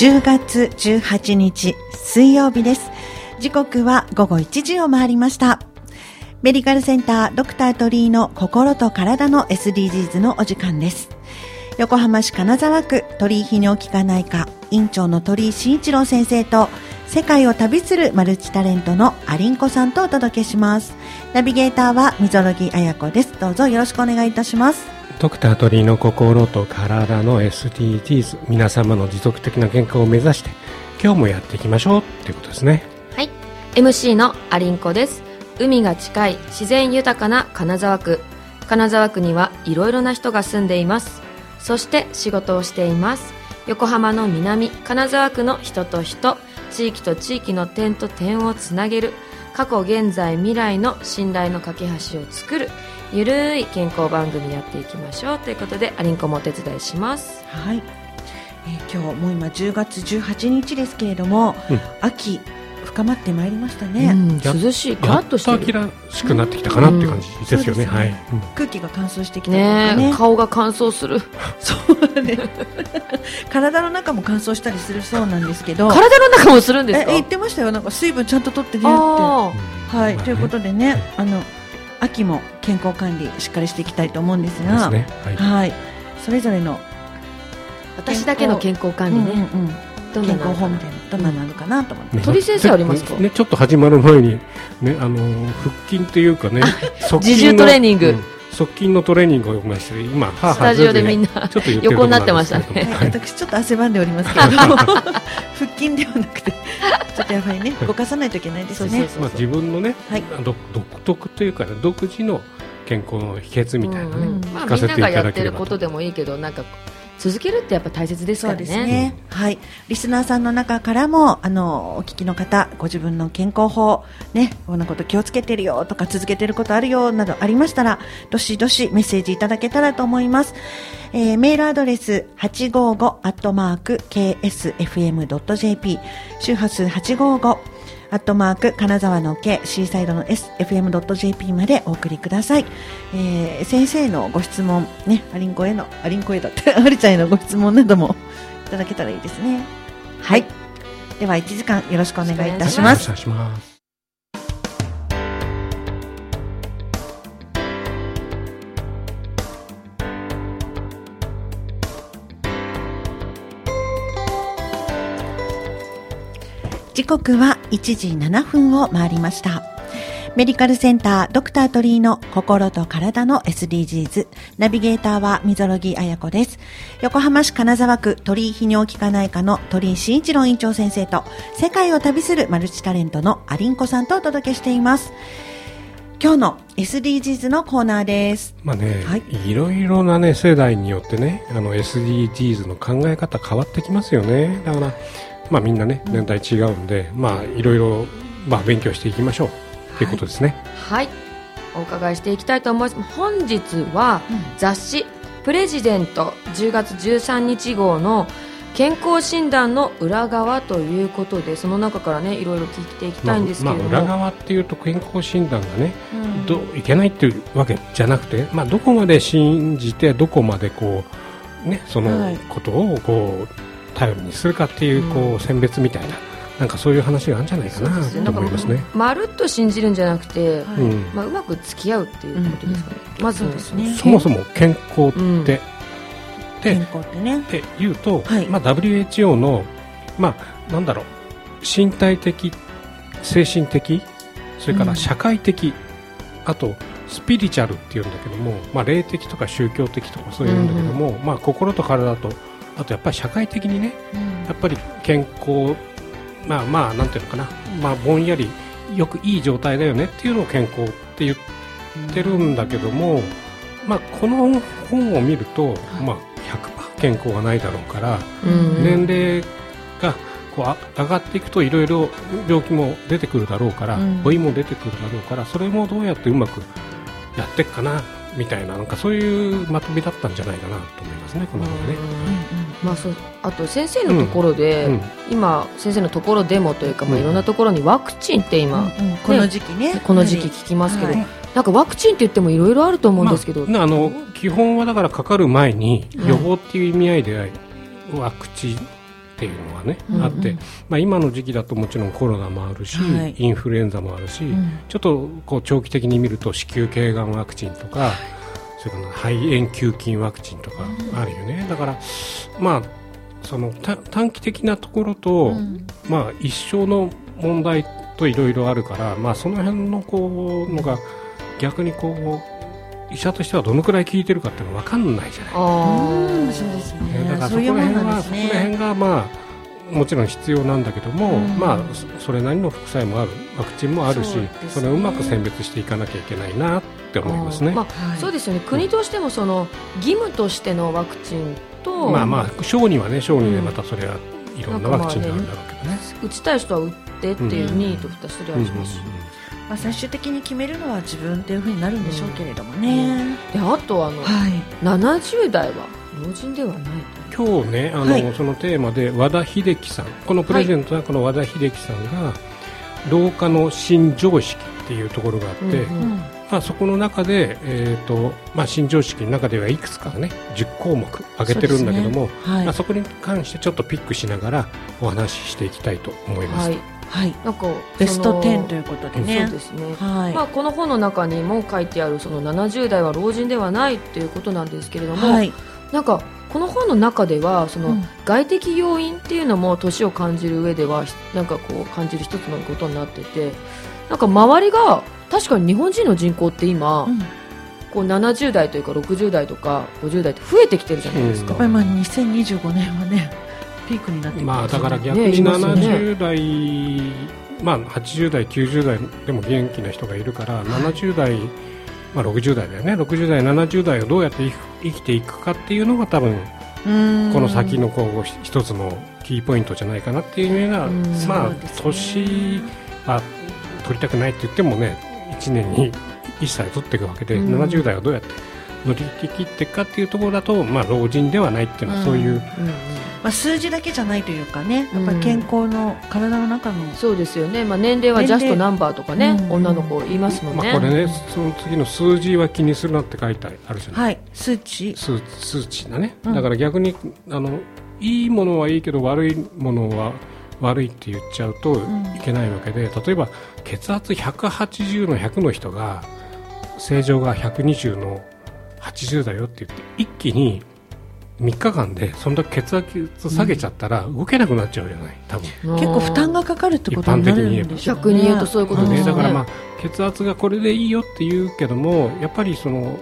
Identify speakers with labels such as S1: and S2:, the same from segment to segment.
S1: 10月18日水曜日です。時刻は午後1時を回りました。メディカルセンタードクター鳥居の心と体の SDGs のお時間です。横浜市金沢区鳥居泌尿器科内科院長の鳥居慎一郎先生と世界を旅するマルチタレントのアリンコさんとお届けします。ナビゲーターは溝呂木彩子です。どうぞよろしくお願いいたします。
S2: ドクター鳥居の心と体の SDGs 皆様の持続的な健康を目指して今日もやっていきましょうっていうことですね。
S3: はい。MC のアリンコです。海が近い自然豊かな金沢区。金沢区にはいろいろな人が住んでいます。そして仕事をしています。横浜の南金沢区の人と人。地域と地域の点と点をつなげる。過去現在未来の信頼の架け橋を作る。ゆるい健康番組やっていきましょうということでアリンコもお手伝いします。
S1: はい、えー今日もう今10月18日ですけれども、
S2: うん。
S1: 秋深まってまいりましたね、
S2: や
S3: 涼しいカラッとして
S2: 秋らしくなってきたかなって感じですよね,、
S1: うん。ね
S2: はい、うん
S1: 空気が乾燥してきたね。
S3: ねえ顔が乾燥する。
S1: そうね。体の中も乾燥したりするそうなんですけど。
S3: 体の中もするんですか？
S1: え言ってましたよ。なんか水分ちゃんと取ってねって。
S3: あ
S1: はい、
S2: まあね
S1: ということでね、あの秋も健康管理しっかりしていきたいと思うんです
S2: で
S1: が
S2: すね。はい。
S1: はい。それぞれの、
S3: 私だけの健康管理ね、
S1: うんうんうん。
S3: どんな
S1: 健康法みたいなどんなのあるかなと思って、
S2: ね。
S3: 鳥先生ありますか？
S2: ねちょっと始まる前にねあの腹筋っていうかね側筋の
S3: 自重トレーニング。
S2: うん。側筋のトレーニングをお願いして今は
S3: スタジオでみんな横になってましたね。
S1: はい、私ちょっと汗ばんでおりますけれど。も 腹筋ではなくてちょっとやはりね動かさないといけないですね。
S3: そうそう
S2: けどまあ、自分のね、
S1: はい。
S2: 独独特というか、ね、独自の健康の秘訣みたいなね、
S3: うん。うんまあ、
S2: 聞かせてい
S3: みんながや
S2: ただければ
S3: ってることでもいいけどなんか続けるってやっぱ大切です
S1: そうです
S3: からね。
S1: ね、はい、リスナーさんの中からもあのお聞きの方ご自分の健康法ねこんなこと気をつけてるよとか続けてることあるよなどありましたらどしどしメッセージいただけたらと思います、えーメールアドレス855アットマーク ksfm.jp 周波数855アットマーク金沢の K シーサイドの SFM.jp までお送りください、えー先生のご質問ねアリンコへのアリンコへだって アリちゃんへのご質問などもいただけたらいいですね。はい。では1時間よろしくお願いいたします時刻は1時7分を回りました。メディカルセンタードクター鳥居の心と体の SDGs ナビゲーターは溝呂木彩子です。横浜市金沢区鳥居泌尿器科内科の鳥居慎一郎院長先生と世界を旅するマルチタレントのアリンコさんとお届けしています。今日の SDGs のコーナーです。
S2: まあね、
S1: はい。
S2: い、ろいろなね世代によってねあの SDGs の考え方変わってきますよね。だからまあみんなね年代違うんで、まあいろいろまあ勉強していきましょうっていうことですね、
S3: はい。お伺いしていきたいと思います。本日は雑誌「プレジデント」10月13日号の健康診断の裏側ということでその中からねいろいろ聞いていきたいんですけども、
S2: まあ裏側っていうと健康診断がね
S1: うん。
S2: どいけないっていうわけじゃなくて、まあ、どこまで信じてどこまでこう、ね、そ
S1: はい。
S2: のことをこう頼りにするかっていうこ
S3: う
S2: 選別みたいななんかそういう話があるんじゃないかな
S3: そうですね。
S2: と思いますね。
S3: まるっと信じるんじゃなくて、まあ、うまく付き合うっていうことですかね、まず
S1: そうですね。
S2: そもそも健康って、
S3: うん。
S2: で
S1: 健康ってね。
S2: って言うと、
S1: はい。
S2: まあ、WHO の、まあ、なんだろう身体的精神的それから社会的、あとスピリチュアルっていうんだけども、まあ、霊的とか宗教的とかそういうんだけども、まあ、心と体とあとやっぱり社会的にねやっぱり健康まあまあなんていうのかな、まあ、ぼんやりよくいい状態だよねっていうのを健康って言ってるんだけども、まあ、この本を見ると、まあ、100%健康がないだろうから、
S3: うん。
S2: 年齢がこうあ上がっていくといろいろ病気も出てくるだろうから、
S1: うん。
S2: 老いも出てくるだろうからそれもどうやってうまくやっていくかなみたいななんかそういうまとめだったんじゃないかなと思いますねこの本はね。
S3: まあ、そうあと先生のところで、
S2: うん
S3: 今先生のところでもというか、まあ、
S2: うん。
S3: いろんなところにワクチンって今、
S1: うんうん。この時期ね。
S3: この時期聞きますけど、
S1: はい。
S3: なんかワクチンって言ってもいろいろあると思うんですけど、
S2: まあ、あの基本はだからかかる前に
S3: うん。
S2: 予防っていう意味合いでワクチンっっていうのがね、
S1: うんうん。
S2: あって、まあ、今の時期だともちろんコロナもあるし、
S1: はい。
S2: インフルエンザもあるし、
S1: ん。
S2: ちょっとこう長期的に見ると子宮頸がんワクチンとか、それから肺炎球菌ワクチンとかあるよね、だから、まあ、そのた短期的なところと、まあ、一生の問題といろいろあるから、まあ、その辺のこうのが逆にこう医者としてはどのくらい効いてるかっていうのは分かんないじゃない。
S1: うん
S3: あ
S1: そうです
S2: ねだから
S1: ねそういう
S2: そこら辺はそこら辺
S1: ね
S2: がまあもちろん必要なんだけども、
S1: うん。
S2: まあそそれなりの副作用もあるワクチンもあるし
S1: そね。
S2: それをうまく選別していかなきゃいけないなって思いますね。
S3: ま
S1: はい。
S3: あ、そうですよね。国としてもその義務としてのワクチンと、
S2: まあまあ小児はね小児でまたそれはいろんなワクチンがあるんだろうけどね。
S3: 打ちたい人は打ってっていう任意と蓋すりゃ
S2: うん
S3: しますし、
S1: まあ、最終的に決めるのは自分っていうふうになるんでしょうけれどもね、
S3: であとあの、
S1: はい。
S3: 70代は老人ではない
S2: 今日ねあの、
S1: はい。
S2: そのテーマで和田秀樹さん。このプレゼントはこの和田秀樹さんが老化の新常識っていうところがあって、
S3: うんうん。
S2: まあ、そこの中で、えーとまあ、新常識の中ではいくつかね10項目挙げてるんだけどもそ,、
S1: はい。
S2: まあ、そこに関してちょっとピックしながらお話ししていきたいと思います。
S3: はい
S1: はい。
S3: なんか
S1: ベスト
S3: その
S1: 10ということでね。
S3: そうですね、
S1: はい、
S3: まあ、この本の中にも書いてあるその70代は老人ではないっていうことなんですけれども、
S1: はい。
S3: なんかこの本の中ではその、
S1: うん。
S3: 外的要因っていうのも年を感じる上ではひなんかこう感じる一つのことになっててなんか周りが確かに日本人の人口って今、
S1: うん。
S3: こう70代というか60代とか50代って増えてきてるじゃないですか、
S1: やっぱりまあ2025年はねピークになって
S2: まあ、だから逆
S3: ね。
S2: に
S3: いますよね
S2: 70代、まあ、80代、90代でも元気な人がいるから、70代、まあ、60代だよね。60代、70代をどうやって生きていくかっていうのが多分
S1: うん。
S2: この先のこうひ一つのキーポイントじゃないかなっていうような、
S3: うん。
S2: まあ年は取りたくないって言ってもね1年に1歳取っていくわけで、
S3: うん。
S2: 70代をどうやって乗り切っていくかっていうところだと、まあ、老人ではないっていうのはそういう、
S3: うんうん
S1: まあ、数字だけじゃないというかねやっぱり健康の体の中の
S3: そうですよね、まあ、年齢はジャストナンバーとかね、
S1: うん。
S3: 女の子言いますもんね、
S2: まあ、これねその次の数字は気にするなって書いてあるじゃない、
S1: はい。数値。
S2: 数数値だね、
S1: うん。
S2: だから逆にあのいいものはいいけど悪いものは悪いって言っちゃうと
S1: ん。
S2: いけないわけで、例えば血圧180の100の人が正常が120の80だよって言って一気に3日間でそんだけ血圧下げちゃったら動けなくなっちゃうじゃない多分、
S1: 結構負担がかかるってことになるんでしょうね。
S3: 逆に言うとそういうことですね。
S2: ね。だからまあ血圧がこれでいいよって言うけどもやっぱりその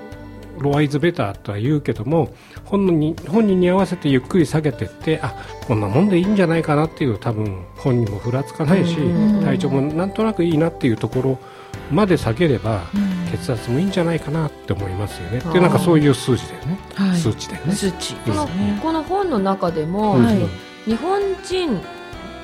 S2: ロアイズベターとは言うけども本人に本人に合わせてゆっくり下げていってあこんなもんでいいんじゃないかなっていう多分本人もふらつかないし
S3: うん。
S2: 体調もなんとなくいいなっていうところまで下げれば
S1: うん。
S2: 血圧もいいんじゃないかなって思いますよね。
S3: あー。
S2: っていうなんかそういう数字だよね。
S1: はい。
S2: 数値だよね。
S1: 数値。
S3: この
S1: ですね
S3: この本の中でも、
S2: うん
S1: はい。
S3: 日本人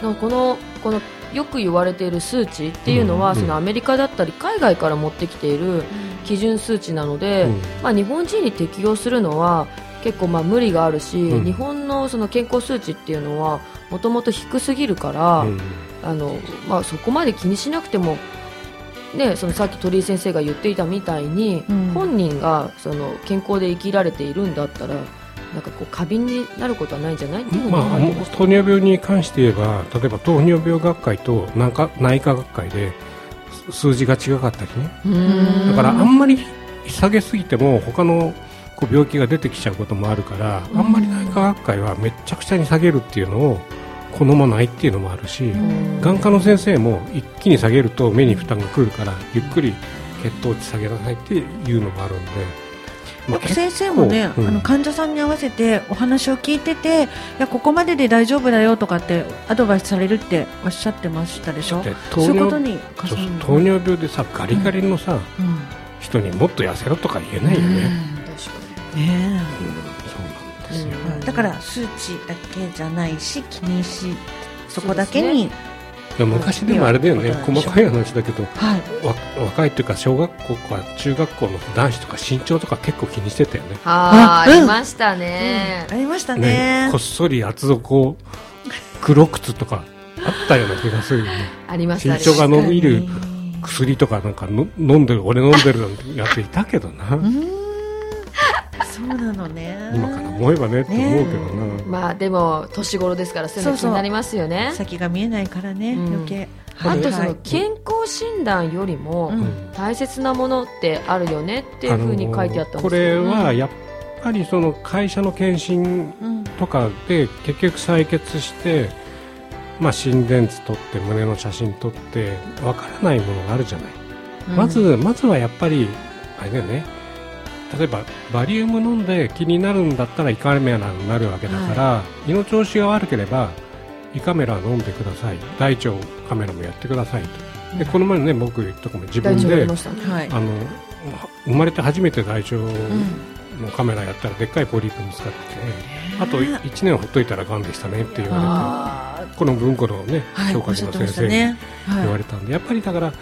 S3: のこのこのよく言われている数値っていうのは、
S2: うん
S3: そのアメリカだったり海外から持ってきている基準数値なので、
S2: うん。
S3: まあ、日本人に適用するのは結構まあ無理があるし、
S2: うん。
S3: 日本のその健康数値っていうのはもともと低すぎるから、
S2: うん。
S3: あのまあ、そこまで気にしなくても、ね、そのさっき鳥居先生が言っていたみたいに、
S1: うん。
S3: 本人がその健康で生きられているんだったらなんかこう過敏になることはないんじゃない？っていうふうに
S2: まあ、糖尿病に関して言えば例えば糖尿病学会と内科内科学会で数字が違かったりね。だからあんまり下げすぎても他のこう病気が出てきちゃうこともあるからあんまり内科学会はめっちゃくちゃに下げるっていうのを好まないっていうのもあるし
S3: ん。
S2: 眼科の先生も一気に下げると目に負担がくるからゆっくり血糖値下げなさいっていうのもあるんで、まあ
S1: 先生もね、
S2: うん。
S1: あの患者さんに合わせてお話を聞いてていやここまでで大丈夫だよとかってアドバイスされるっておっしゃってましたでしょ？
S2: で
S1: そういうことに
S2: 糖尿病でさガリガリのさ、
S1: うん。
S2: 人にもっと痩せろとか言えないよね、
S1: ね。
S2: うんそうなんですよ、
S1: だから数値だけじゃないし気にしそこだけに、
S2: 昔でもあれだよね。細かい話だけど
S1: はい。
S2: わ若いっていうか小学校か中学校の男子とか身長とか結構気にしてたよね。
S3: はあ、
S1: あうん。
S3: ありましたね。
S1: あ、りましたね。
S2: ねこっそり厚底黒靴とかあったような気がするよね。
S3: ありました
S2: 身長が伸びる薬とかなんかの飲んでる俺飲んでるなんてやついたけどな、
S1: うーんそうなのね。
S2: 今から思えばねって思うけどな、
S3: まあでも年頃ですからそういうの気になりますよね。
S1: 先が見えないからね、
S3: うん。
S1: 余計。
S3: あとその
S1: はい。
S3: 健康診断よりも
S1: うん。
S3: 大切なものってあるよねっていうふうに書いてあったんです
S2: これ
S3: けど、
S2: はやっぱりその会社の検診
S1: うん。
S2: とかで結局採血して、まあ、心電図取って胸の写真撮ってわからないものがあるじゃない、まずまずはやっぱりあれだよね例えばバリウム飲んで気になるんだったら胃カメラになるわけだから、胃の調子が悪ければ胃カメラ飲んでください。大腸カメラもやってくださいと。でこの前ね僕言ったかも自
S3: 大
S2: 分で
S1: はい。
S2: あの生まれて初めて大腸
S1: うん。
S2: のカメラやったらでっかいポリープ見つかってて、あと
S1: ね
S2: 1年ほっといたらがんでしたねって言わ
S1: あ
S2: れてこの文庫のね
S1: ーはい
S2: 教科書の先生に言わ
S1: は
S2: れたんでやっぱりだから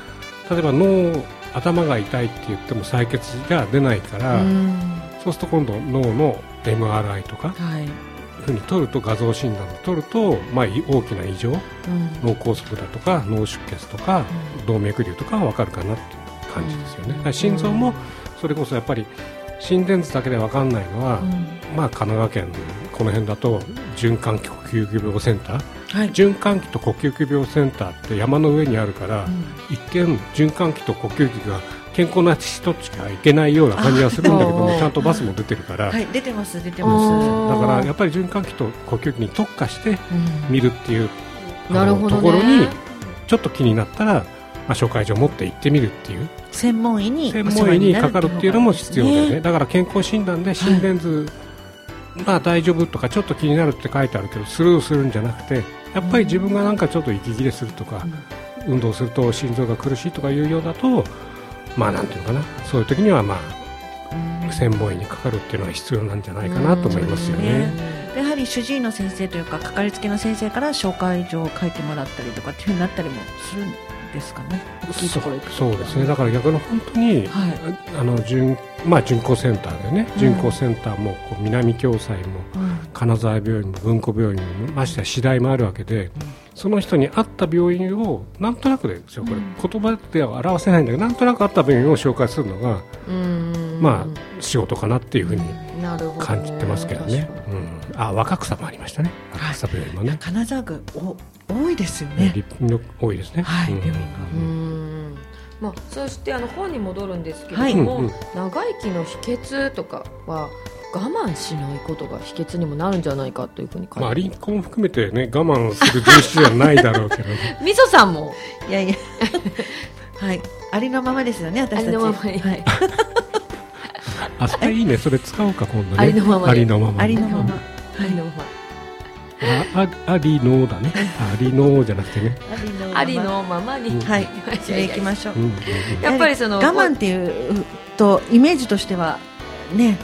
S2: 例えば脳頭が痛いって言っても採血が出ないか
S1: い
S2: ら、
S1: うん。
S2: そうすると今度脳の MRI とか
S1: はい。
S2: ふうに取ると画像診断で取ると、まあ、い大きな異常
S1: うん。
S2: 脳梗塞だとか脳出血とか動脈瘤とかは分かるかなっていう感じですよね、心臓もそれこそやっぱり心電図だけで分かんないのは、まあ、神奈川県この辺だと循環器呼吸器病センター？
S1: はい。
S2: 循環器と呼吸器病センターって山の上にあるから、一見循環器と呼吸器が健康な人しか行けないような感じがするんだけどもちゃんとバスも出てるから、
S1: はい。出てます出て
S3: あ
S1: ま
S3: ー
S2: だからやっぱり循環器と呼吸器に特化して
S3: うん。
S2: 見るっていう、あの
S3: なるほどね。
S2: ところにちょっと気になったら、まあ、紹介状を持って行ってみるっていう。
S1: す専門医に
S2: 専門医にかかるっていうのも必要だよね。だから健康診断で心電図、まあ大丈夫とかちょっと気になるって書いてあるけどスルーするんじゃなくてやっぱり自分がなんかちょっと息切れするとか、運動すると心臓が苦しいとかいうようだとまあなんていうのかな。そういう時にはまあ専門医にかかるっていうのは必要なんじゃないかなと思いますよ
S1: うん。
S2: ね。
S1: でやはり主治医の先生というかかかりつけの先生から紹介状を書いてもらったりとかっていうふうになったりもするんですかね。
S2: そうですね。だから逆に本当に、
S1: はい。
S2: あの巡まあ、巡航センターでね、
S1: うん。
S2: 巡航センターもこう南共済も
S1: うん。
S2: 金沢病院も文庫病院もましてや次第もあるわけで、その人に合った病院をなんとなくですよこれ、
S1: うん。
S2: 言葉では表せないんだけどなんとなく合った病院を紹介するのが、
S3: うん。
S2: まあ仕事かなっていうふうに感じてますけどね、うん、あ若草もありましたね。若草病院もね、
S1: 金沢区お多いですよ
S2: ね。多いですね、うん
S1: はい。病院が
S3: うん。まあ、そしてあの本に戻るんですけれ
S1: はい。
S3: ども、
S2: うんうん。
S3: 長生きの秘訣とかは我慢しないことが秘訣にもなるんじゃないかというふうに書いて
S2: まあ、リンコも含めてね我慢する人種じゃないだろうけどね
S3: みそさんも？
S1: いやいや。はい。ありのままですよね私たち。
S3: ありのままに。
S1: は い
S2: あそれいいね。それあ今度ね。
S3: ありのままで。
S2: ありのまま
S1: ありのまま
S3: あ
S2: ああありのだね。ありの じゃなくてね、
S1: ありのまま
S3: に、
S2: うん
S1: はい。それ行きましょう。
S2: うんうん
S3: やっぱりその
S1: 我慢っていうとイメージとしてはね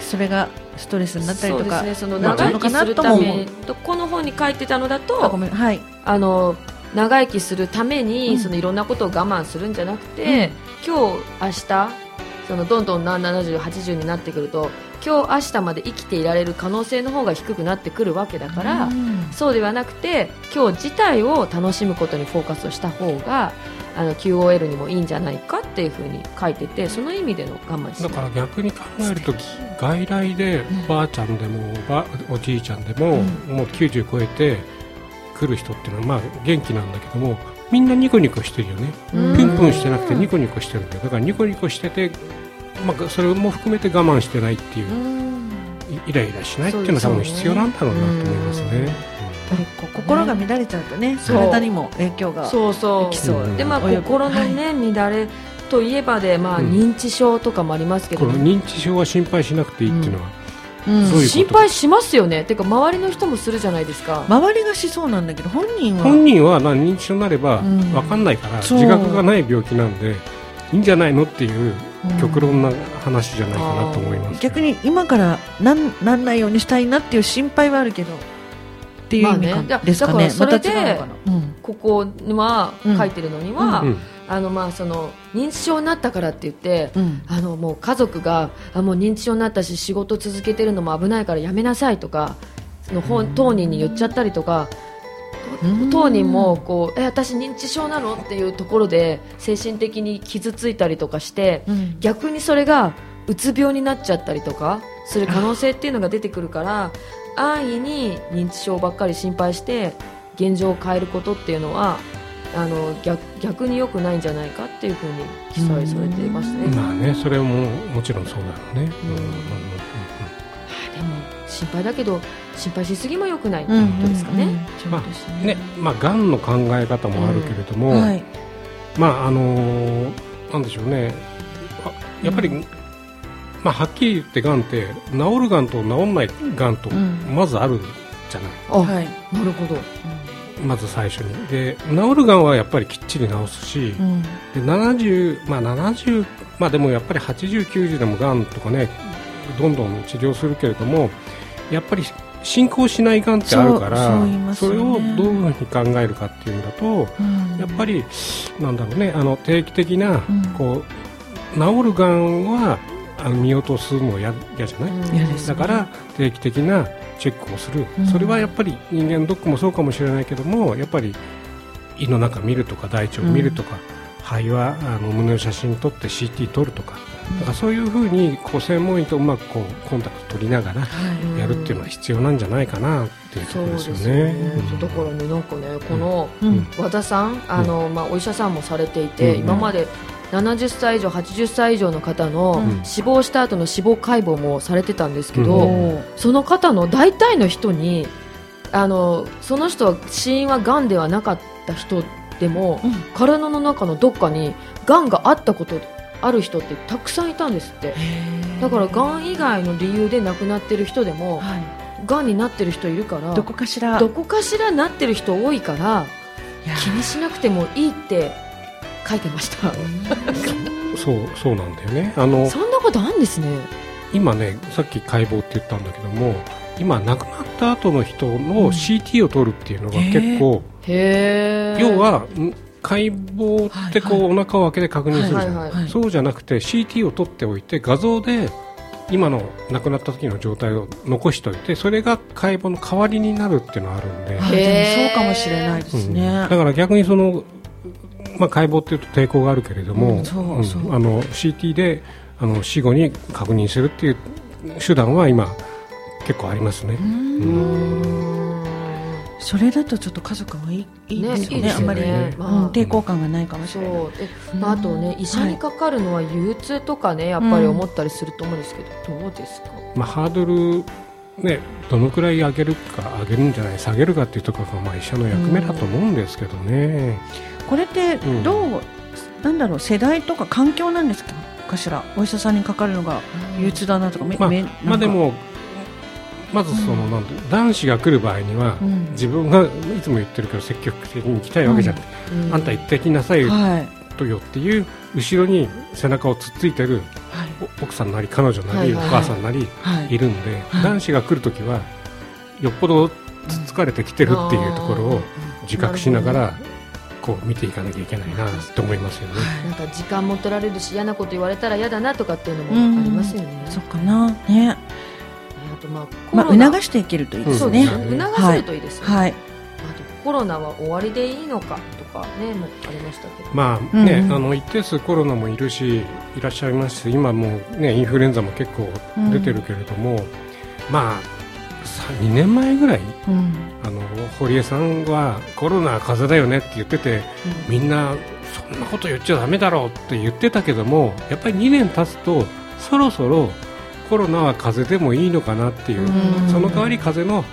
S1: それがストレスになったりとか
S3: そうですね。その
S2: まあ
S3: 長生きするた
S1: なのかなとも
S3: めとこの本に書いてたのだ
S1: あ
S3: と
S1: ごめん。はい。
S3: あの長生きするために、
S1: うん。
S3: そのいろんなことを我慢するんじゃなくて、今日明日そのどんどんな70、80になってくると今日明日まで生きていられる可能性の方が低くなってくるわけだから、
S1: うん。
S3: そうではなくて今日自体を楽しむことにフォーカスをした方があの QOL にもいいんじゃないかっていうふうに書いててその意味での我慢
S2: だから逆に考えると外来でばあちゃんでもばおじいちゃんでも、もう90超えて来る人っていうのはまあ元気なんだけどもみんなニコニコしてるよね。
S3: うん。
S2: プンプンしてなくてニコニコしてるんだよ。だからニコニコしてて、まあ、それも含めて我慢してないっていう
S1: うん。
S2: イライラしないっていうのは多分必要なんだろうなと思いますね。
S1: やっぱりこう心が乱れちゃうとね
S3: そう
S1: 体にも影響が
S3: そう。そうでまあ心のね、乱れといえばで、まあ、
S2: うん。
S3: 認知症とかもありますけど、
S2: この認知症は心配しなくていいっていうのは、
S1: うん。
S2: そういうこと？
S3: 心配しますよね。てか周りの人もするじゃないですか、
S1: 周りがしそうなんだけど本人は？
S2: 本人はな認知症になれば
S1: うん。
S2: 分かんないから、自覚がない病気なんでいいんじゃないのっていう
S1: うん
S2: 極論な話じゃないかなと思います、
S1: 逆に今からなんなんないようにしたいなっていう心配はあるけど。っていう意味か。
S3: まあね。
S1: ですかね、
S3: それで
S1: うん。
S3: ここには書いてるのには、
S2: うん。
S3: あのまあその認知症になったからって言って、
S1: うん。
S3: あのもう家族があもう認知症になったし仕事続けてるのも危ないからやめなさいとかその本当人に言っちゃったりとか
S1: うん
S3: 当人もこうえ私認知症なの？っていうところで精神的に傷ついたりとかして
S1: うん。
S3: 逆にそれがうつ病になっちゃったりとかする可能性っていうのが出てくるから安易に認知症ばっかり心配して現状を変えることっていうのはあの逆逆に良くないんじゃないかっていうふうに記載されていましたね。
S2: まあねそれももちろんそうだろうね、
S3: うん。
S2: うん。うん。うん。
S3: でも心配だけど心配しすぎも良くないっていうことですかね。
S1: そうです
S2: うんねまあがんの考え方もあるけれども、
S1: はい。
S2: まああのーなんでしょうねあやっぱり、
S1: うん
S2: まあはっきり言ってがんって治るがんと治んないがんと
S1: うん
S2: まずあるじゃない、
S3: あ、
S1: はい。
S3: なるほど。
S2: まず最初にで治るがんはやっぱりきっちり治すし、
S1: うん。
S2: で70まあ70まあでもやっぱり80、90でもがんとかねどんどん治療するけれどもやっぱり進行しないがんってあるから
S1: そね。
S2: れをどういうふうに考えるかっていうんだと
S1: うん。
S2: やっぱりなんだろうねあの定期的な
S1: うん。
S2: こう治るがんはあの見落とすの嫌嫌じゃない、
S1: 嫌ですね。
S2: だから定期的なチェックをする、
S1: うん。
S2: それはやっぱり人間ドックもそうかもしれないけどもやっぱり胃の中見るとか大腸見るとか、肺はあの胸の写真撮って CT 撮るとかだからそういうふうにこう専門医とうまくこうコンタクト取りながら
S1: はい。
S2: やるっていうのは必要なんじゃないかなっていうと
S3: そう
S2: ころですよね。
S3: だからね。なんかねこの
S1: うん。
S3: 和田さんあの、まあ、お医者さんもされていて、
S2: うん。
S3: 今まで70歳以上80歳以上の方の
S1: うん。
S3: 死亡した後の死亡解剖もされてたんですけど、その方の大体の人にあのその人は死因はがんではなかった人でも
S1: うん。
S3: 体の中のどっかにがんがあったことある人ってたくさんいたんですって。だからがん以外の理由で亡くなってる人でも
S1: はい。
S3: がんになってる人いるから
S1: どこかしら。
S3: どこかしらなってる人多いから気にしなくてもいいって書いてました。
S2: そうそうなんだよね。あの
S3: そんなことあるんですね。
S2: 今ねさっき解剖って言ったんだけども今亡くなった後の人の CT を取るっていうのが結構、
S3: へえ
S2: 要はん解剖ってこう、
S1: はい
S2: お腹を開けて確認するじゃん、
S3: はいはい
S1: はい。
S2: そうじゃなくて CT を取っておいて画像で今の亡くなった時の状態を残しておいてそれが解剖の代わりになるっていうのがあるんで、
S1: そうかもしれないです
S2: うん。
S1: ね。
S2: だから逆にその、まあ、解剖っていうと抵抗があるけれども、
S1: うん
S2: あの CT であの死後に確認するっていう手段は今結構ありますね。
S1: う。
S3: ん
S1: それだとちょっと家族もいいいいですよねあんまり、
S3: まあ。
S1: うん抵抗感がないかもし
S3: そ
S1: れない。
S3: まあ、あとね医者にかかるのは憂鬱とかねやっぱり思ったりすると思うんですけど、どうですか？
S2: まあ、ハードル、ね、どのくらい上げるか上げるんじゃない下げるかっていうところが、まあ、医者の役目だと思うんですけどね、
S1: これって
S2: うん。
S1: どう、なんだろう世代とか環境なんですか？かしら。お医者さんにかかるのが憂鬱だなとか、め
S2: まあ
S1: めなんか。
S2: まあ、でもまずその、
S1: うん。
S2: なんて男子が来る場合には、
S1: うん。
S2: 自分がいつも言ってるけど積極的に行きたいわけじゃん、
S3: うん。
S2: あんた行ってきなさいとよっていう後ろに背中をつっついてる奥さんなり彼女なり、お母さんなり
S1: はい。
S2: いるんで、
S1: はい。
S2: 男子が来るときはよっぽどつつかれてきてるっていうところを自覚しながらこう見ていかなきゃいけないなと思いますよね。
S3: なんか時間も取られるし嫌なこと言われたら嫌だなとかっていうの
S1: うん。
S3: もありますよね、
S1: そっかな。ね
S3: あとまあコ
S1: ま
S3: ロナ、
S1: あ促していけるといいです
S3: そう
S1: ね
S3: ですね。促せるといいですよね、
S1: はい。
S3: あとコロナは終わりでいいのかとかねもありましたけど。
S2: まあね、
S1: うんうん。
S2: あの一定数コロナもいるしいらっしゃいますし今もうねインフルエンザも結構出てるけれども、まあさ2年前ぐらい
S1: うん。
S2: あの堀江さんはコロナは風邪だよねって言っててみんなそんなこと言っちゃダメだろうって言ってたけどもやっぱり2年経つとそろそろコロナは風邪でもいいのかなっていう、
S1: うん。
S2: その代わり風邪の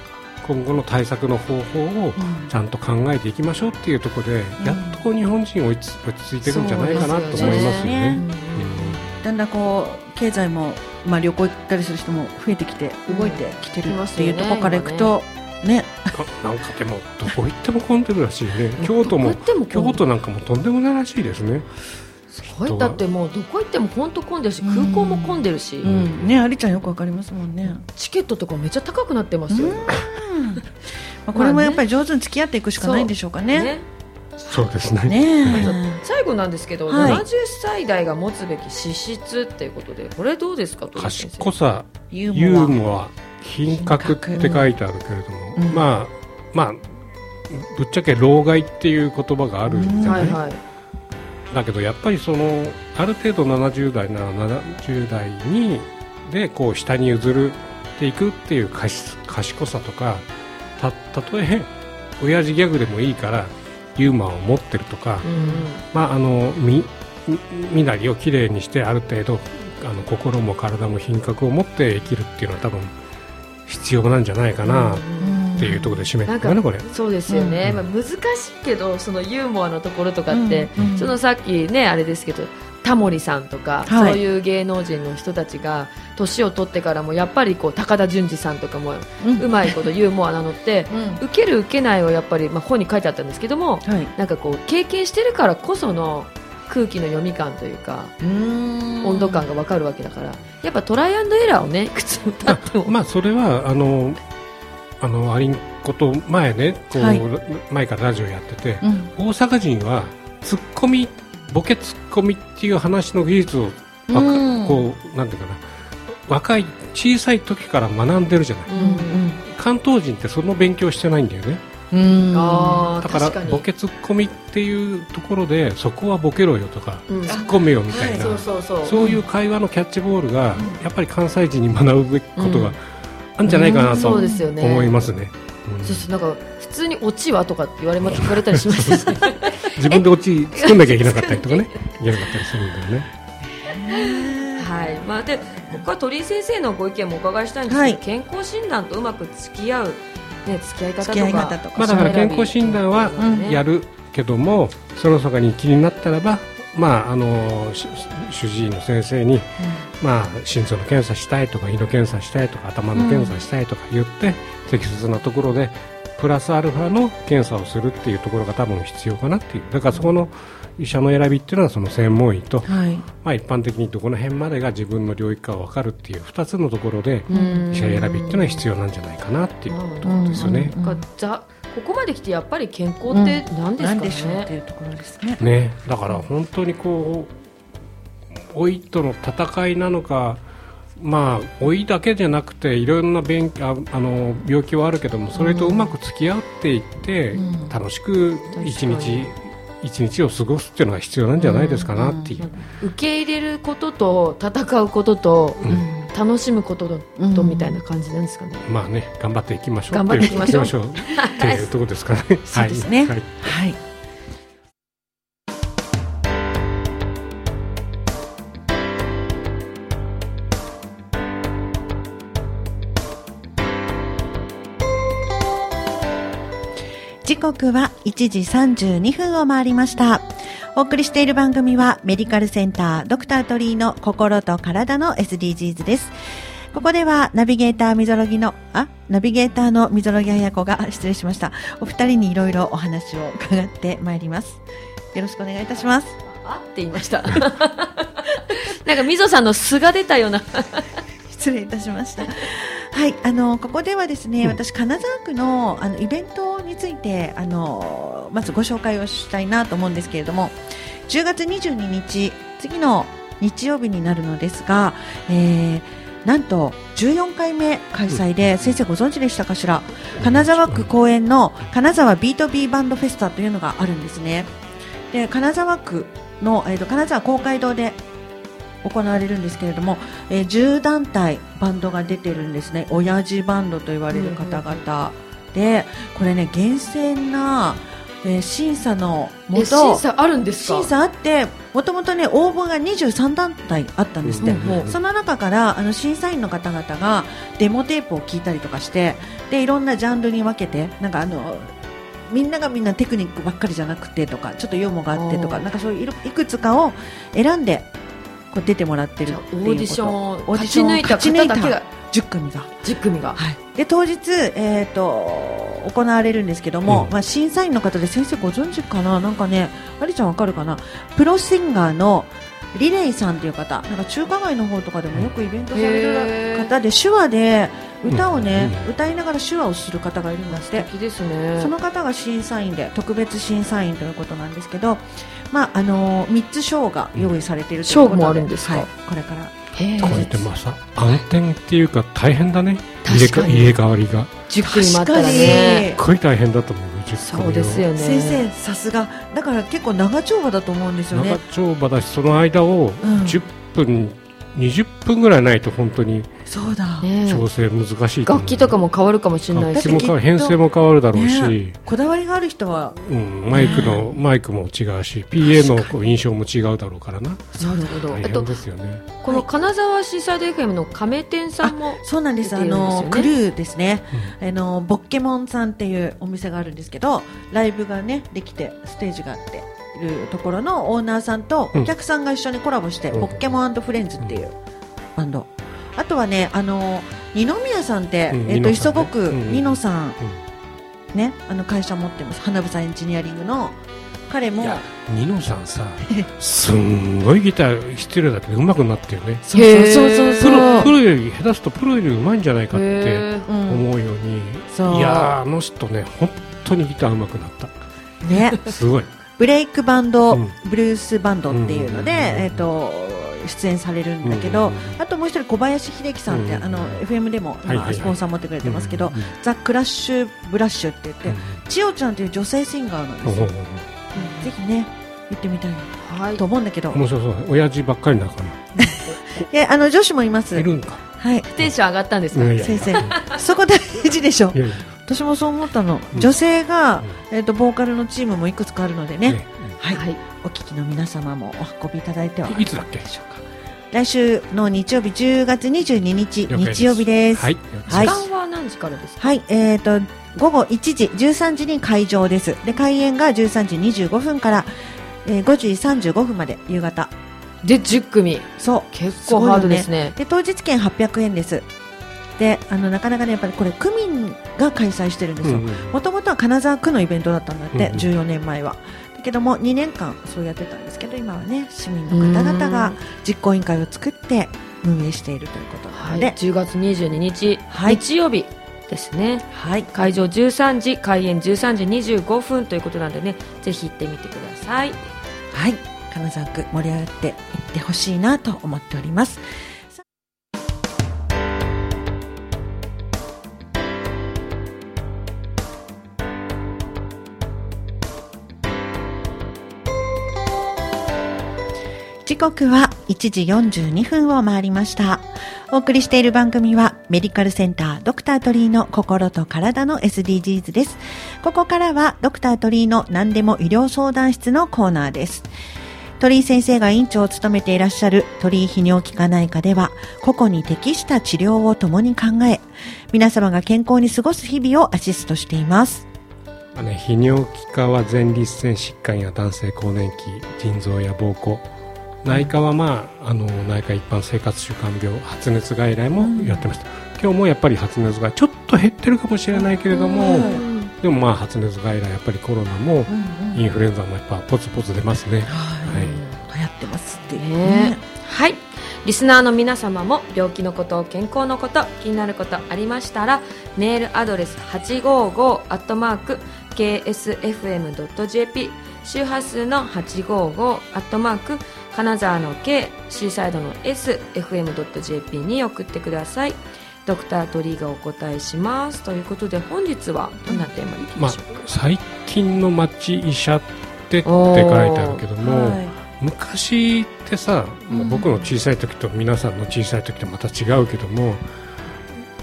S2: 今後の対策の方法をちゃんと考えていきましょうっていうところで、
S1: ん。
S2: やっとこう日本人落ち着いてるんじゃないかなと思いますよね。
S1: ね。だんだんこう経済も、まあ、旅行行ったりする人も増えてきて動いてきてる
S3: うん
S1: っていうところからいくと、ね。
S2: かなんかでもどこ行っても混んでるらしいね。京都も京都なんかもとんでもないらしいですね
S3: すごい。だってもうどこ行っても本当混んでるし空港も混んでるし、
S1: うん。ねありちゃんよくわかりますもんね、
S3: チケットとかめっちゃ高くなってますよ、
S1: まあ、これもやっぱり上手に付き合っていくしかないんでしょうかね。
S3: ね。
S2: そうですね。
S1: ね
S3: 最後なんですけど、
S1: はい。
S3: 70歳代が持つべき資質っていうことでこれどうですかと
S2: 賢さ
S1: えユ
S2: ユー
S1: ーモ
S2: モア品格って書いてあるけれども、
S1: うん。
S2: まあまあぶっちゃけ老害っていう言葉があるじゃない、
S3: はいはい
S2: だけどやっぱりそのある程度70代なら70代にでこう下に譲るっていくっていう賢賢さとかたたとえ親父ギャグでもいいからユーモアを持ってるとか、まああのみみ身なりをきれいにしてある程度あの心も体も品格を持って生きるっていうのは多分必要なんじゃないかなっていうところで締めてるかなこれ。
S3: そうですよね、
S2: うん。
S3: まあ、難しいけどそのユーモアのところとかって、
S1: うん。うん。
S3: そのさっきねあれですけどタモリさんとか、
S1: はい。
S3: そういう芸能人の人たちが年を取ってからもやっぱりこう高田純次さんとかも
S1: うん。
S3: うまいことユーモアなのって
S1: うん。
S3: 受ける受けないはやっぱり、まあ、本に書いてあったんですけども
S1: はい。
S3: なんかこう経験してるからこその空気の読み感というか温
S1: 温
S3: 度感が分かるわけだからやっぱトライアンドエラーをねいくつ歌っても、
S2: まあそれはあのあのアリンコと前ねこう、
S1: はい。
S2: 前からラジオやってて、
S1: うん。
S2: 大阪人はツッコミボケツッコミっていう話の技術をわか
S1: うん。
S2: こうなんていうかな若い小さい時から学んでるじゃない、
S3: うん
S2: 関東人ってその勉強してないんだよね。
S1: うん。
S2: だからボケツッコミっていうところでそこはボケろよとか、
S3: うん。
S2: ツッコめよみたいな、
S3: そうそうそう。
S2: そういう会話のキャッチボールが、やっぱり関西人に学ぶべきことがあるんじゃないかな
S3: うん
S2: と
S3: そうですよね。
S2: 思いますね。うん。
S3: そうそうなんか普通にオチは？とかって言われま 聞かれたりしますしね。
S2: 自分でオチ作んなきゃいけなかったりとかね、いけなかったりするんだよね。
S3: はい。まあで僕は鳥居先生のご意見もお伺いしたいんですけど、
S1: はい。
S3: 健康診断とうまく付き合うね付き合い方とか
S2: まあだから健康診断は
S3: うん
S2: やるけども、その他に気になったらば、まああのし主治医の先生に、まあ心臓の検査したいとか胃の検査したいとか頭の検査したいとか言って、適切なところでプラスアルファの検査をするっていうところが多分必要かなっていう。だからそこの医者の選びっていうのはその専門医と、
S1: はい。
S2: まあ、一般的にどこの辺までが自分の領域か分かるっていう2つのところで
S3: うん。
S2: 医者選びっていうのは必要なんじゃないかなっていうところですよね。
S3: ここまで来てやっぱり健康って何ですか
S1: 何でしょうって
S3: ね、
S1: いうところですね。
S2: ね、だから本当にこう老いとの戦いなのか、まあ、老いだけじゃなくていろんな勉ああの病気はあるけどもそれとうまく付き合っていって、
S1: うん。
S2: 楽しく一日一日を過ごすっていうのが必要なんじゃないですかなっていう、
S3: 受け入れることと戦うことと、
S2: うん
S3: 楽しむことと,、
S1: うん
S3: みたいな感じなんですかね。
S2: まあね頑張っていきましょう
S3: 頑張っていきましょう
S2: っていうっていうところですかね。
S1: そうですね
S2: はいはい
S1: はい。時刻は1時32分を回りました。お送りしている番組はメディカルセンタードクタートリーの心と体の SDGs です。ここではナビゲーターみぞろぎの、あ、ナビゲーターのみぞろぎあやこが、失礼しました。お二人にいろいろお話を伺ってまいります。よろしくお願いいたします。
S3: あって言いました。なんかみぞさんの素が出たような。
S1: 失礼いたしました。はい、あのここではですね、
S2: うん。
S1: 私金沢区のあのイベントについてあのまずご紹介をしたいなと思うんですけれども、10月22日次の日曜日になるのですが、えーなんと14回目開催で、先生ご存知でしたかしら？金沢区公園の金沢ビートビーバンドフェスタというのがあるんですね。で金沢区の、えー、と金沢公会堂で行われるんですけれども、えー10団体バンドが出てるんですね。親父バンドと言われる方々でこれね厳選な、えー審査のも
S3: え
S1: と
S3: 審査あるんですか？
S1: 審査あってもともとね応募が23団体あったんですって、その中からあの審査員の方々がデモテープを聞いたりとかしてでいろんなジャンルに分けてなんかあのみんながみんなテクニックばっかりじゃなくてとかちょっとユーモアがあってとかなんかそういういくつかを選んでこう出てもらってるっていうこと。
S3: オーディションを
S1: オーディ
S3: 勝
S1: ションを
S3: ち抜いた方だけが
S1: 10組が、
S3: 10組が。
S1: はい、で当日、えー、と行われるんですけども、
S2: うん。
S1: まあ、審査員の方で先生ご存知かな？なんかねありちゃんわかるかな？プロシンガーのリレイさんという方なんか中華街の方とかでもよくイベントされる方で手話で歌をね、
S2: うん。
S1: 歌いながら手話をする方がいるんだって。
S3: 素敵ですね。
S1: その方が審査員で特別審査員ということなんですけど、まああの3つ賞が用意されているということで。
S3: 賞もあるんですか？
S1: はい、これから。
S2: これってまさ暗転っていうか大変だね。入れ
S3: 確かに。
S2: 入れ替わりが。
S3: 10組もあったらね。
S2: すっごい大変だと思うよ10
S3: そうですよね。
S1: 先生さすが。だから結構長丁場だと思うんですよね。
S2: 長丁場だしその間を
S1: うん。
S2: 10分20分ぐらいないと本当に
S1: そうだ、
S3: ね
S2: 調整難しいと思う。
S3: 楽器とかも変わるかもしれないし。
S2: 楽器も変わる編成も変わるだろうし、
S1: ねこだわりがある人は。
S2: うん、マイクの、マイクも違うし PA のこう印象も違うだろうからな。
S3: なるほど。
S2: 大
S3: えっと
S2: 変ですよね。
S3: この金沢シーサイド FM の亀店さんも
S1: そうなんです。
S3: 出
S1: あのクルーですね、あのボッケモンさんっていうお店があるんですけどライブがねできてステージがあって。いるところのオーナーさんと
S2: うん。
S1: お客さんが一緒にコラボして、
S2: うん。
S1: ボッケモンフレンズっていうバンド。あとはねあの二宮さんって、
S2: うん。
S1: えっと
S2: ニノさんね。
S1: 磯子区
S2: うん
S1: ニノさん、ねあの会社持ってます。花房エンジニアリングの。彼も
S2: ニノさんさ すんごいギター失礼だけど上手くなってるね。
S1: そうそうそうそう。
S2: プロプロより下手すとプロより上手いんじゃないかって思うように、
S1: そう。
S2: いやーあの人ね本当にギター上手くなった。
S1: ね。
S2: すごい
S1: ブレイクバンド、
S2: うん。
S1: ブルースバンドっていうので、
S2: うん
S1: えっ、と出演されるんだけど、
S2: うん
S1: あともう一人小林秀樹さんって、
S2: うん
S1: あの FM でも
S2: はいはいはい。
S1: 今スポンサー持ってくれてますけど、ザ・クラッシュ・ブラッシュって言って、千代ちゃんという女性シンガーなんですよ、
S2: うん
S1: うん。ぜひね行ってみたいな
S3: はい。
S1: と思うんだけど、
S2: 面白そう。親父ばっかりだか
S1: え あの女子もいます。
S2: らいるんか
S1: はい。
S3: テンション上がったんですか？
S2: いやいや。
S1: 先生。そこ大事でしょ。
S2: いやいや
S1: 私もそう思ったの、
S2: うん。
S1: 女性が、えっとボーカルのチームもいくつかあるのでね、
S2: ね。
S1: はい、
S3: はい。
S1: お聞きの皆様もお運びいただいてはい
S2: いつだっけ？
S1: でしょうか。来週の日曜日10月22日日曜日です。
S2: はい。
S3: 時
S1: はい。
S3: 間は何時からですか？
S1: はい、えー、と午後1時13時に会場です。で開演が13時25分から、えー5時35分まで夕方。
S3: で10組。
S1: そう。
S3: 結構ハードですね。
S1: で当日券800円ですであのなかなかねやっぱりこれ区民が開催してるんですよ。もともとは金沢区のイベントだったんだって、
S2: うんうん。
S1: 14年前は。だけども2年間そうやってたんですけど今はね市民の方々が実行委員会を作って運営しているということな
S3: はい、
S1: ので、
S3: 10月22日、
S1: はい。
S3: 日曜日ですね。
S1: はい、
S3: 会場13時開演13時25分ということなんでねぜひ行ってみてください。
S1: はい、金沢区盛り上がっていってほしいなと思っております。時刻は1時42分を回りました。お送りしている番組はメディカルセンタードクタートリーの心と体の SDGs です。ここからはドクタートリーの何でも医療相談室のコーナーです。鳥居先生が院長を務めていらっしゃる鳥居泌尿器科内科では個々に適した治療を共に考え皆様が健康に過ごす日々をアシストしています。
S2: 泌尿器科は前立腺疾患や男性更年期腎臓や膀胱内科は、まあ、あの内科一般生活習慣病発熱外来もやってました、今日もやっぱり発熱外来ちょっと減ってるかもしれないけれども、
S1: うん。
S2: でもまあ発熱外来やっぱりコロナも
S1: うんうん
S2: インフルエンザもやっぱポツポツ出ますね、
S1: はい、流行ってますって
S3: ね
S1: ね。
S3: はい。リスナーの皆様も病気のこと健康のこと気になることありましたらメールアドレス 855-ksfm.jp 周波数の 855- 金沢の K シーサイドの SFM.jp に送ってください。ドクタートリーがお答えします。ということで本日はどんなテーマでいき
S2: まあ
S3: ましょうか、、
S2: 最近の町医者ってって書いてあるけども、
S1: はい。
S2: 昔ってさ、もう僕の小さい時と皆さんの小さい時とまた違うけども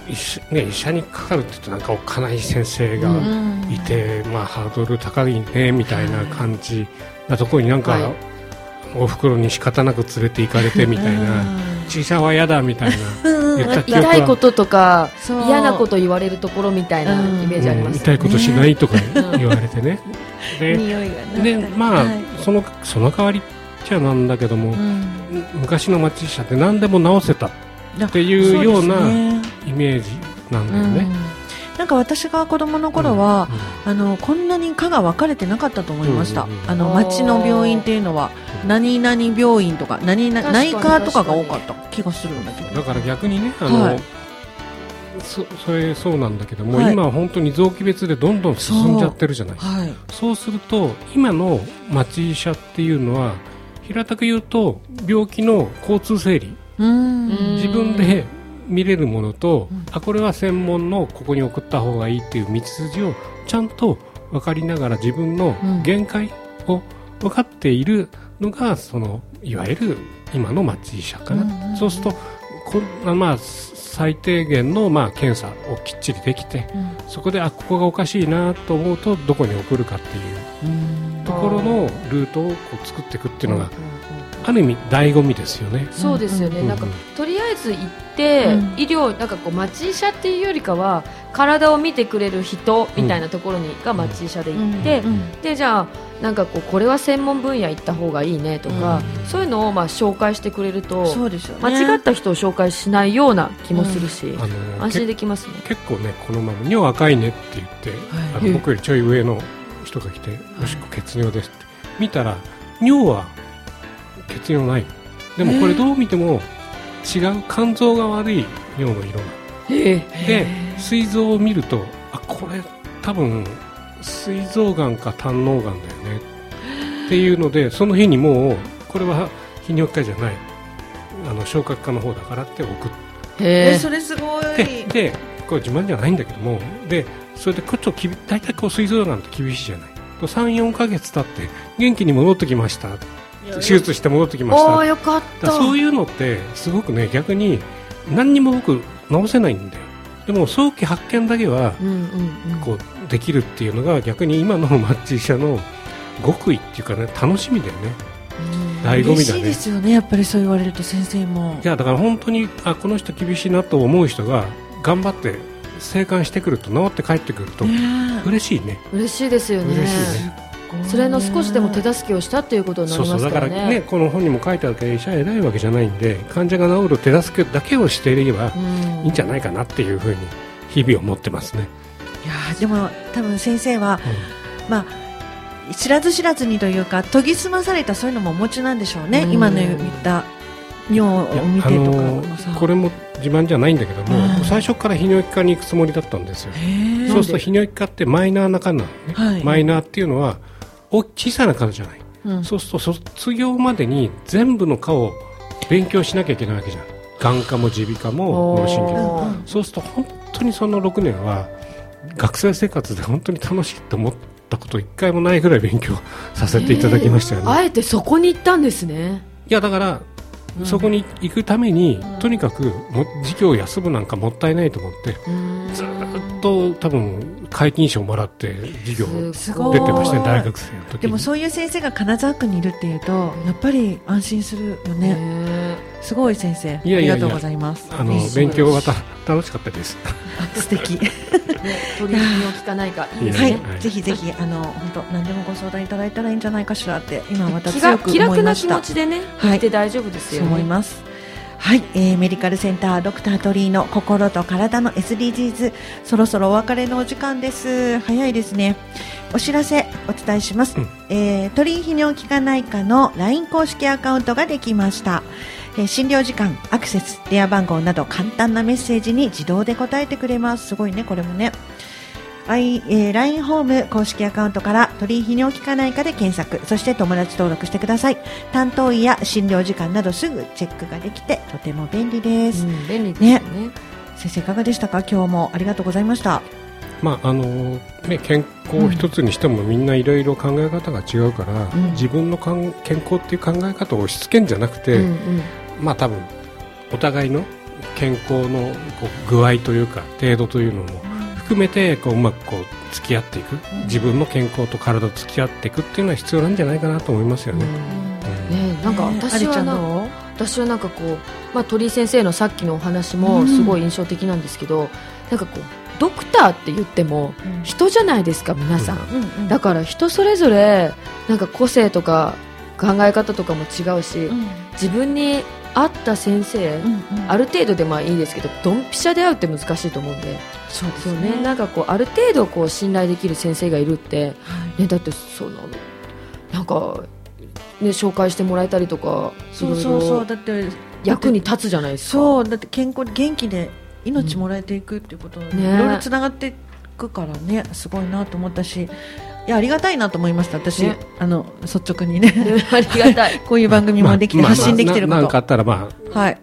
S2: 医者,、ね、医者にかかるって言うとなんかおっかない先生が
S3: うん。
S2: いて、まあ、ハードル高いねみたいな感じなところになんか、
S3: はい
S2: おふくろに仕方なく連れて行かれてみたいな。医者は嫌だみたいな。
S3: 痛いこととか嫌なこと言われるところみたいなイメージあります、
S2: うん痛いことしないとか言われてね。でまあ、
S1: はい。
S2: そのその代わりっちゃなんだけども、
S1: うん。
S2: 昔の町医者って何でも治せたっていうようなイメージなんだよね。
S1: なんか私が子供の頃は、あのこんなに科が分かれてなかったと思いました、
S2: うんうんうん。
S1: あの町の病院っていうのは何々病院とか何々内科とかが多かった気がするんだけど。
S2: だから逆にねあの、
S1: はい。
S2: そそれそうなんだけども、
S1: はい。
S2: 今は本当に臓器別でどんどん進んじゃってるじゃない
S1: はい。
S2: そうすると今の町医者っていうのは平たく言うと病気の交通整理。
S1: うん。
S2: 自分で見れるものと、
S1: うん。
S2: あこれは専門のここに送った方がいいっていう道筋をちゃんと分かりながら自分の限界を分かっているのがそのいわゆる今の町医者かな、
S1: うんうん
S2: そうするとこまあ最低限のまあ検査をきっちりできて
S1: うん。
S2: そこであここがおかしいなと思うとどこに送るかっていう
S1: うん。
S2: ところのルートをこう作っていくっていうのがある意味醍醐味ですよね。
S3: そうですよね、
S2: うん
S3: なんかとりあえず行って、
S1: うん。
S3: 医療なんかこう町医者っていうよりかは体を見てくれる人みたいなところに、が町医者で行って、
S1: うん
S3: でじゃあなんかこうこれは専門分野行った方がいいねとか、そういうのをまあ紹介してくれると
S1: そうですよね。
S3: 間違った人を紹介しないような気もするし、
S2: あの
S3: 安心できますね。
S2: 結構ねこのまま尿赤いねって言って、あの僕よりちょい上の人が来て、おしっこ血尿ですって。見たら尿は血尿ない。でもこれどう見ても違う肝臓が悪い尿の色が
S3: え。
S2: で膵臓を見るとあこれ多分膵臓がんか胆のうがんだよね。っていうのでその日にもうこれは泌尿器科じゃない。あの消化器科の方だからって送っ
S3: へ
S1: え。それすごい。
S2: てでこれ自慢じゃないんだけどもでそれでこっちをきび大体こう膵臓がんって厳しいじゃない。34か月経って元気に戻ってきました手術して戻ってきました。そういうのってすごくね逆に何にも僕治せないんだよ。でも早期発見だけはこうできるっていうのが逆に今の マッチ医者の極意っていうかね楽しみだよね。醍醐味だね。
S1: 嬉しいですよねやっぱりそう言われると先生も。
S2: いやだから本当にあこの人厳しいなと思う人が頑張って生還してくると治って帰ってくると
S1: ね
S2: 嬉しいね。
S3: 嬉しいですよね。
S2: 嬉しいね
S3: それの少しでも手助けをしたっていうことになります
S2: そうだから
S3: からね
S2: ねこの本にも書いてあるけど医者は偉いわけじゃないんで患者が治る手助けだけをしていれば
S3: うん。
S2: いいんじゃないかなっていうふうに日々思ってますね、
S1: いやーでも多分先生は、まあ知らず知らずにというか研ぎ澄まされたそういうのもお持ちなんでしょうね、
S3: うん。
S1: 今の言った尿を見てとか
S2: これも自慢じゃないんだけども、
S1: うん。
S2: 最初から泌尿器科に行くつもりだったんですよ。そうすると泌尿器科ってマイナーな科なのね、
S1: はい。
S2: マイナーっていうのはお小さな科じゃない、
S1: うん。
S2: そうすると卒業までに全部の科を勉強しなきゃいけないわけじゃん。眼科も耳鼻科も脳神経も。そうすると本当にその6年は学生生活で本当に楽しいと思ったこと一回もないぐらい勉強させていただきましたよね、
S3: あえてそこに行ったんですね。
S2: いやだから、そこに行くために、とにかくも授業を休むなんかもったいないと思ってずーっと多分皆勤賞もらって授業
S1: すごい。
S2: 出てましたね大学生の時に。
S1: でもそういう先生が金沢区にいるっていうとやっぱり安心するよね、
S3: ね。
S1: すごい先生
S2: いやいやいや。
S1: ありがとうございます。
S2: あの勉強がた楽しかったです。
S1: 素敵。
S3: ね取り組みを聞かないか。いいです
S1: はい、
S3: ね
S2: はい。
S1: ぜひぜひあの本当何でもご相談いただいたらいいんじゃないかしらって今また
S3: 気が
S1: 強く
S3: 気楽な気
S1: 思いました。
S3: 持ちでね
S1: はい。
S3: て大丈夫ですよね。
S1: 思いますはい、えーメディカルセンタードクター鳥居の心と体の SDGs そろそろお別れのお時間です。早いですね。お知らせお伝えします、
S2: うん。
S1: えー鳥居泌尿器科内科の LINE 公式アカウントができました。えー診療時間、アクセス、電話番号など簡単なメッセージに自動で答えてくれます。すごいね、これもね。はい、えー LINE ホーム公式アカウントから鳥居泌尿器科内科で検索、そして友達登録してください。担当医や診療時間などすぐチェックができてとても便利です。
S3: うん便利ですよね。
S1: 先生いかがでしたか？今日も。ありがとうございました。
S2: まああのね、健康一つにしてもみんないろいろ考え方が違うから、
S1: うん。
S2: 自分のかん健康っていう考え方を押し付けんじゃなくて、
S3: うんうん。
S2: まあ多分お互いの健康のこう具合というか程度というのも含めてこううまくこう付き合っていく、自分の健康と体と付き合っていくっていうのは必要なんじゃないかなと思いますよね。うん。
S3: ねなんか私はな
S1: どう？
S3: 私はなんかこう、まあ、鳥居先生のさっきのお話もすごい印象的なんですけど、なんかこうドクターって言っても人じゃないですか皆さん、
S1: うん。うん
S3: だから人それぞれなんか個性とか考え方とかも違うし、
S1: うん。
S3: 自分に合った先生、
S1: うんうん。
S3: ある程度でまあいいですけどドンピシャで会うって難しいと思うんで
S1: そうです
S3: そうね。なんかこうある程度こう信頼できる先生がいるって、
S1: はい。
S3: ね、だってそのなんか、ね、紹介してもらえたりとか
S1: そうそうそう。だって
S3: 役に立つじゃないですか。
S1: そうだって健康元気で命もらえていくっていうこと、い
S3: ね。
S1: ろいろつながっていくからねすごいなと思ったしいやありがたいなと思いました私、
S3: ね。
S1: あの率直にね。
S3: ありがたい。
S1: こういう番組もできて
S2: まあ
S1: 発信できてるこ
S2: まあななん
S1: と、
S2: かあったらまあ
S1: はい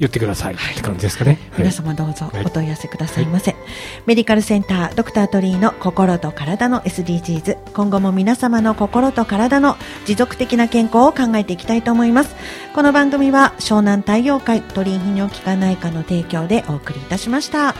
S2: 言ってくださいって感じですかね。
S1: 皆様どうぞ
S2: はい。
S1: お問い合わせくださいませ、メディカルセンタードクタートリーの心と体の SDGs 今後も皆様の心と体の持続的な健康を考えていきたいと思います。この番組は湘南太陽会鳥居泌尿器科内科の提供でお送りいたしました